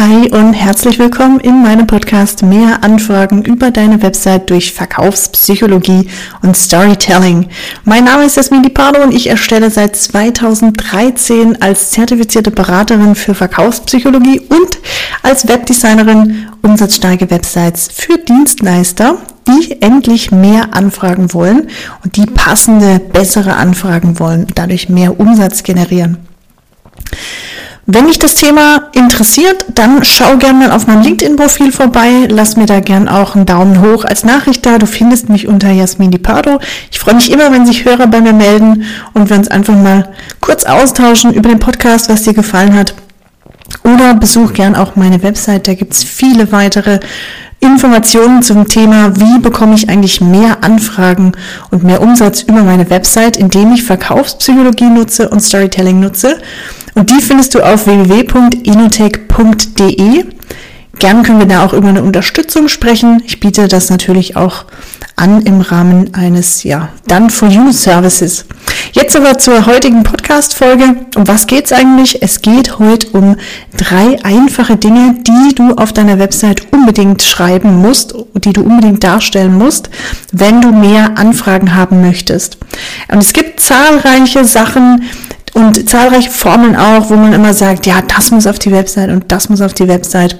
Hi und herzlich willkommen in meinem Podcast Mehr Anfragen über deine Website durch Verkaufspsychologie und Storytelling. Mein Name ist Jasmin Pardo und ich erstelle seit 2013 als zertifizierte Beraterin für Verkaufspsychologie und als Webdesignerin umsatzstarke Websites für Dienstleister, die endlich mehr Anfragen wollen und die passende, bessere Anfragen wollen und dadurch mehr Umsatz generieren. Wenn dich das Thema interessiert, dann schau gerne mal auf meinem LinkedIn-Profil vorbei. Lass mir da gerne auch einen Daumen hoch als Nachricht da. Du findest mich unter Jasmin Pardo. Ich freue mich immer, wenn sich Hörer bei mir melden und wir uns einfach mal kurz austauschen über den Podcast, was dir gefallen hat. Oder besuch gern auch meine Website. Da gibt's viele weitere Informationen zum Thema, wie bekomme ich eigentlich mehr Anfragen und mehr Umsatz über meine Website, indem ich Verkaufspsychologie nutze und Storytelling nutze. Und die findest du auf www.inotech.de. Gern können wir da auch über eine Unterstützung sprechen. Ich biete das natürlich auch an im Rahmen eines, ja, Done for You Services. Jetzt aber zur heutigen Podcast-Folge. Um was geht's eigentlich? Es geht heute um drei einfache Dinge, die du auf deiner Website unbedingt schreiben musst, die du unbedingt darstellen musst, wenn du mehr Anfragen haben möchtest. Und es gibt zahlreiche Sachen, und zahlreiche Formeln auch, wo man immer sagt, ja, das muss auf die Website und das muss auf die Website.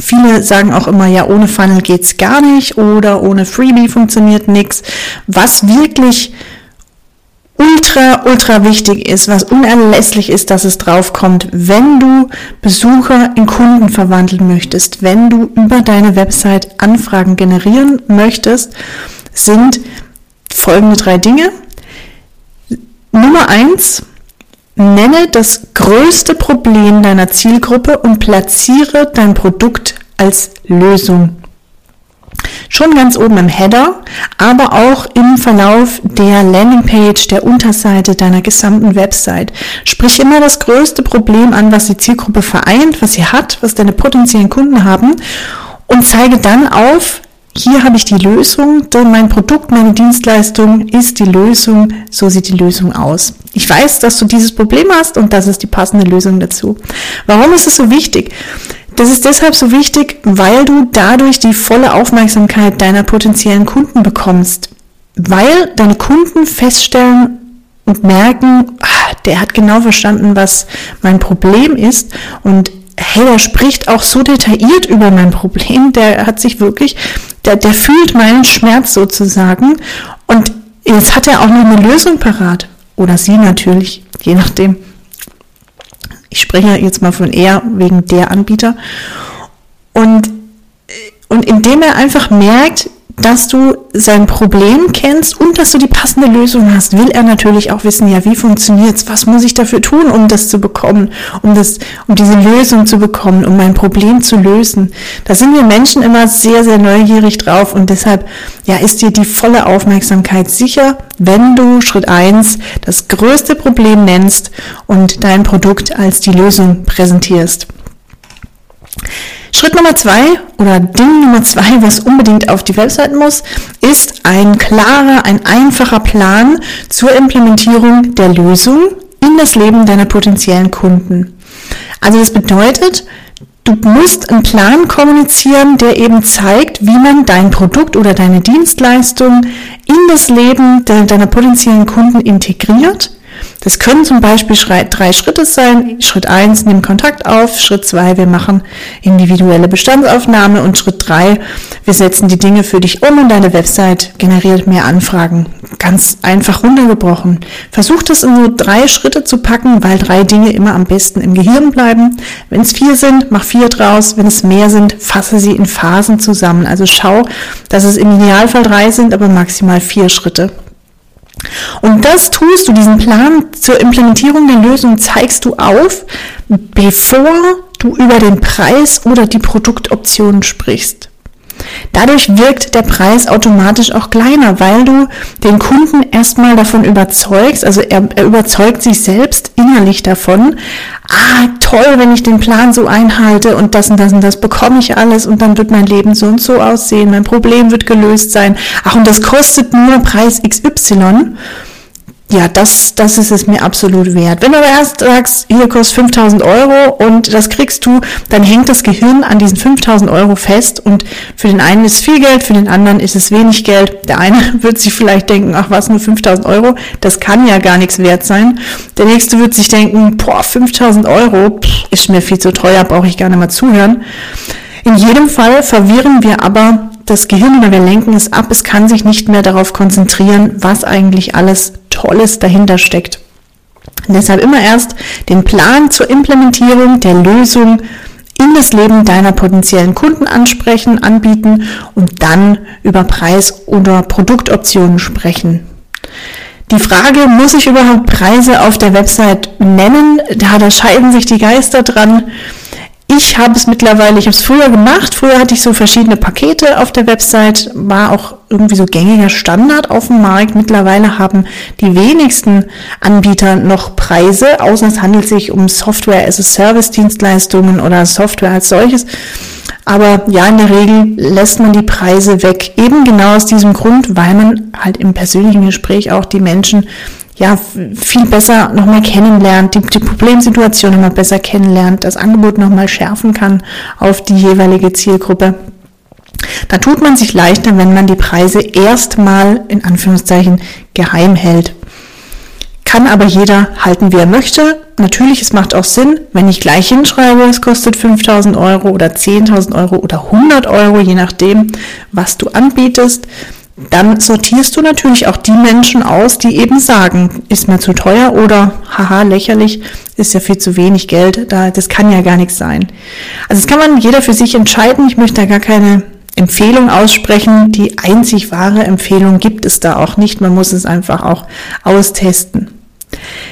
Viele sagen auch immer, ja, ohne Funnel geht's gar nicht oder ohne Freebie funktioniert nichts. Was wirklich ultra, ultra wichtig ist, was unerlässlich ist, dass es draufkommt, wenn du Besucher in Kunden verwandeln möchtest, wenn du über deine Website Anfragen generieren möchtest, sind folgende drei Dinge. Nummer eins, Nenne das größte Problem deiner Zielgruppe und platziere dein Produkt als Lösung. Schon ganz oben im Header, aber auch im Verlauf der Landingpage, der Unterseite deiner gesamten Website. Sprich immer das größte Problem an, was die Zielgruppe vereint, was sie hat, was deine potenziellen Kunden haben und zeige dann auf, hier habe ich die Lösung, denn mein Produkt, meine Dienstleistung ist die Lösung, so sieht die Lösung aus. Ich weiß, dass du dieses Problem hast und das ist die passende Lösung dazu. Warum ist es so wichtig? Das ist deshalb so wichtig, weil du dadurch die volle Aufmerksamkeit deiner potenziellen Kunden bekommst. Weil deine Kunden feststellen und merken, ah, der hat genau verstanden, was mein Problem ist und hey, der spricht auch so detailliert über mein Problem, der hat sich wirklich, der, der fühlt meinen Schmerz sozusagen und jetzt hat er auch noch eine Lösung parat. Oder sie natürlich, je nachdem. Ich spreche jetzt mal von er wegen der Anbieter. Und, und indem er einfach merkt, dass du sein Problem kennst und dass du die passende Lösung hast, will er natürlich auch wissen, ja, wie funktioniert's? Was muss ich dafür tun, um das zu bekommen, um das, um diese Lösung zu bekommen, um mein Problem zu lösen? Da sind wir Menschen immer sehr, sehr neugierig drauf und deshalb, ja, ist dir die volle Aufmerksamkeit sicher, wenn du Schritt eins das größte Problem nennst und dein Produkt als die Lösung präsentierst. Schritt Nummer zwei oder Ding Nummer zwei, was unbedingt auf die Website muss, ist ein klarer, ein einfacher Plan zur Implementierung der Lösung in das Leben deiner potenziellen Kunden. Also das bedeutet, du musst einen Plan kommunizieren, der eben zeigt, wie man dein Produkt oder deine Dienstleistung in das Leben deiner potenziellen Kunden integriert das können zum Beispiel drei Schritte sein. Schritt eins, nimm Kontakt auf. Schritt zwei, wir machen individuelle Bestandsaufnahme. Und Schritt drei, wir setzen die Dinge für dich um und deine Website generiert mehr Anfragen. Ganz einfach runtergebrochen. Versuch das in so drei Schritte zu packen, weil drei Dinge immer am besten im Gehirn bleiben. Wenn es vier sind, mach vier draus. Wenn es mehr sind, fasse sie in Phasen zusammen. Also schau, dass es im Idealfall drei sind, aber maximal vier Schritte. Und das tust du, diesen Plan zur Implementierung der Lösung zeigst du auf, bevor du über den Preis oder die Produktoptionen sprichst. Dadurch wirkt der Preis automatisch auch kleiner, weil du den Kunden erstmal davon überzeugst, also er, er, überzeugt sich selbst innerlich davon, ah, toll, wenn ich den Plan so einhalte und das und das und das bekomme ich alles und dann wird mein Leben so und so aussehen, mein Problem wird gelöst sein, ach und das kostet nur Preis XY ja, das, das ist es mir absolut wert. Wenn du aber erst sagst, hier kostet 5000 Euro und das kriegst du, dann hängt das Gehirn an diesen 5000 Euro fest und für den einen ist viel Geld, für den anderen ist es wenig Geld. Der eine wird sich vielleicht denken, ach was, nur 5000 Euro, das kann ja gar nichts wert sein. Der nächste wird sich denken, boah, 5000 Euro pff, ist mir viel zu teuer, brauche ich gar nicht mal zuhören. In jedem Fall verwirren wir aber das Gehirn oder wir lenken es ab. Es kann sich nicht mehr darauf konzentrieren, was eigentlich alles Tolles dahinter steckt. Und deshalb immer erst den Plan zur Implementierung der Lösung in das Leben deiner potenziellen Kunden ansprechen, anbieten und dann über Preis- oder Produktoptionen sprechen. Die Frage, muss ich überhaupt Preise auf der Website nennen? Da, da scheiden sich die Geister dran. Ich habe es mittlerweile, ich habe es früher gemacht. Früher hatte ich so verschiedene Pakete auf der Website, war auch irgendwie so gängiger Standard auf dem Markt. Mittlerweile haben die wenigsten Anbieter noch Preise, außer es handelt sich um Software as a Service Dienstleistungen oder Software als solches. Aber ja, in der Regel lässt man die Preise weg. Eben genau aus diesem Grund, weil man halt im persönlichen Gespräch auch die Menschen ja, viel besser nochmal kennenlernt, die, die Problemsituation nochmal besser kennenlernt, das Angebot nochmal schärfen kann auf die jeweilige Zielgruppe. Da tut man sich leichter, wenn man die Preise erstmal in Anführungszeichen geheim hält. Kann aber jeder halten, wie er möchte. Natürlich, es macht auch Sinn, wenn ich gleich hinschreibe, es kostet 5000 Euro oder 10.000 Euro oder 100 Euro, je nachdem, was du anbietest, dann sortierst du natürlich auch die Menschen aus, die eben sagen, ist mir zu teuer oder haha, lächerlich, ist ja viel zu wenig Geld, da, das kann ja gar nichts sein. Also das kann man jeder für sich entscheiden. Ich möchte da gar keine Empfehlung aussprechen. Die einzig wahre Empfehlung gibt es da auch nicht. Man muss es einfach auch austesten.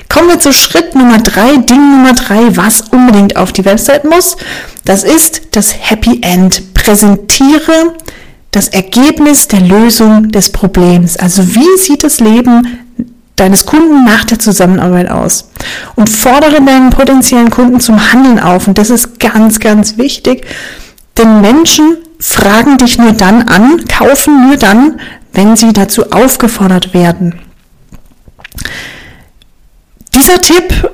Kommen wir zu Schritt Nummer drei, Ding Nummer drei, was unbedingt auf die Website muss. Das ist das Happy End. Präsentiere das Ergebnis der Lösung des Problems. Also wie sieht das Leben deines Kunden nach der Zusammenarbeit aus? Und fordere deinen potenziellen Kunden zum Handeln auf. Und das ist ganz, ganz wichtig, denn Menschen fragen dich nur dann an, kaufen nur dann, wenn sie dazu aufgefordert werden. Dieser Tipp,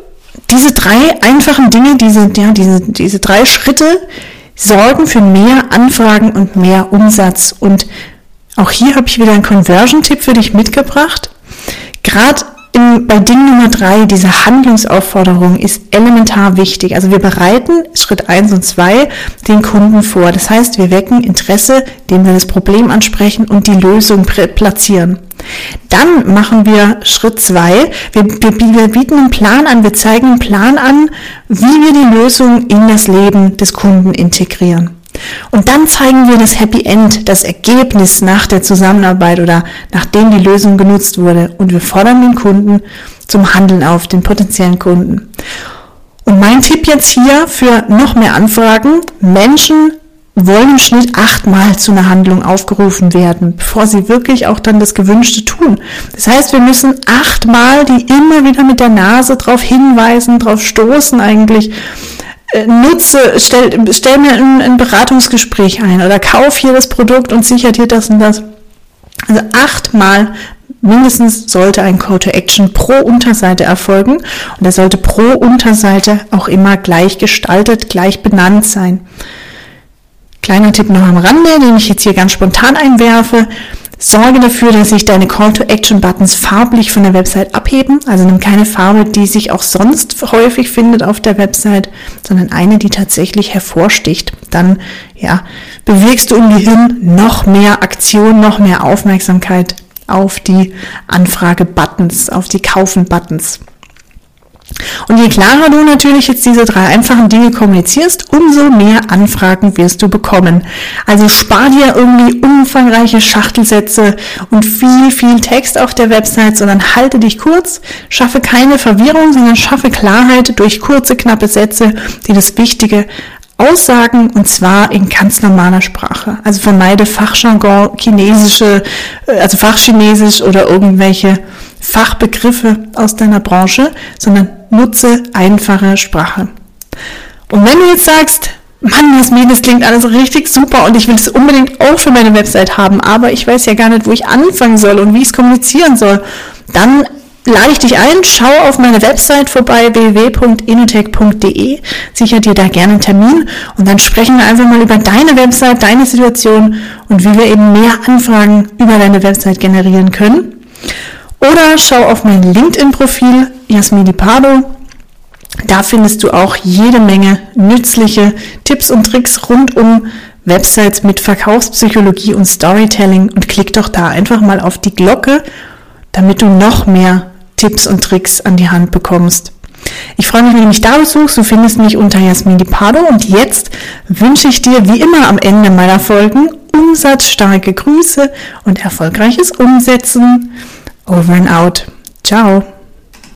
diese drei einfachen Dinge, diese, ja, diese, diese drei Schritte, sorgen für mehr Anfragen und mehr Umsatz. Und auch hier habe ich wieder einen Conversion-Tipp für dich mitgebracht. Gerade in, bei Ding Nummer drei, diese Handlungsaufforderung ist elementar wichtig. Also wir bereiten Schritt eins und zwei den Kunden vor. Das heißt, wir wecken Interesse, indem wir das Problem ansprechen und die Lösung platzieren. Dann machen wir Schritt zwei. Wir, wir, wir bieten einen Plan an, wir zeigen einen Plan an, wie wir die Lösung in das Leben des Kunden integrieren. Und dann zeigen wir das Happy End, das Ergebnis nach der Zusammenarbeit oder nachdem die Lösung genutzt wurde. Und wir fordern den Kunden zum Handeln auf, den potenziellen Kunden. Und mein Tipp jetzt hier für noch mehr Anfragen, Menschen wollen im Schnitt achtmal zu einer Handlung aufgerufen werden, bevor sie wirklich auch dann das Gewünschte tun. Das heißt, wir müssen achtmal die immer wieder mit der Nase darauf hinweisen, darauf stoßen eigentlich, nutze, stell, stell mir ein, ein Beratungsgespräch ein oder kauf hier das Produkt und sichert dir das und das. Also achtmal mindestens sollte ein Call to Action pro Unterseite erfolgen und er sollte pro Unterseite auch immer gleich gestaltet, gleich benannt sein. Kleiner Tipp noch am Rande, den ich jetzt hier ganz spontan einwerfe. Sorge dafür, dass sich deine Call-to-Action-Buttons farblich von der Website abheben. Also nimm keine Farbe, die sich auch sonst häufig findet auf der Website, sondern eine, die tatsächlich hervorsticht. Dann, ja, bewegst du im Gehirn noch mehr Aktion, noch mehr Aufmerksamkeit auf die Anfrage-Buttons, auf die Kaufen-Buttons. Und je klarer du natürlich jetzt diese drei einfachen Dinge kommunizierst, umso mehr Anfragen wirst du bekommen. Also spar dir irgendwie umfangreiche Schachtelsätze und viel, viel Text auf der Website, sondern halte dich kurz, schaffe keine Verwirrung, sondern schaffe Klarheit durch kurze, knappe Sätze, die das Wichtige aussagen und zwar in ganz normaler Sprache. Also vermeide Fachjargon, chinesische, äh, also Fachchinesisch oder irgendwelche Fachbegriffe aus deiner Branche, sondern nutze einfache Sprache. Und wenn du jetzt sagst, Mann, Jasmin, das klingt alles richtig super und ich will es unbedingt auch für meine Website haben, aber ich weiß ja gar nicht, wo ich anfangen soll und wie ich es kommunizieren soll, dann lade ich dich ein, schau auf meine Website vorbei, www.inotech.de, sicher dir da gerne einen Termin und dann sprechen wir einfach mal über deine Website, deine Situation und wie wir eben mehr Anfragen über deine Website generieren können. Oder schau auf mein LinkedIn-Profil, Jasmini Pardo. Da findest du auch jede Menge nützliche Tipps und Tricks rund um Websites mit Verkaufspsychologie und Storytelling und klick doch da einfach mal auf die Glocke, damit du noch mehr Tipps und Tricks an die Hand bekommst. Ich freue mich, wenn du mich da besuchst. Du findest mich unter Jasmin Pardo und jetzt wünsche ich dir wie immer am Ende meiner Folgen umsatzstarke Grüße und erfolgreiches Umsetzen. Over and out. Ciao.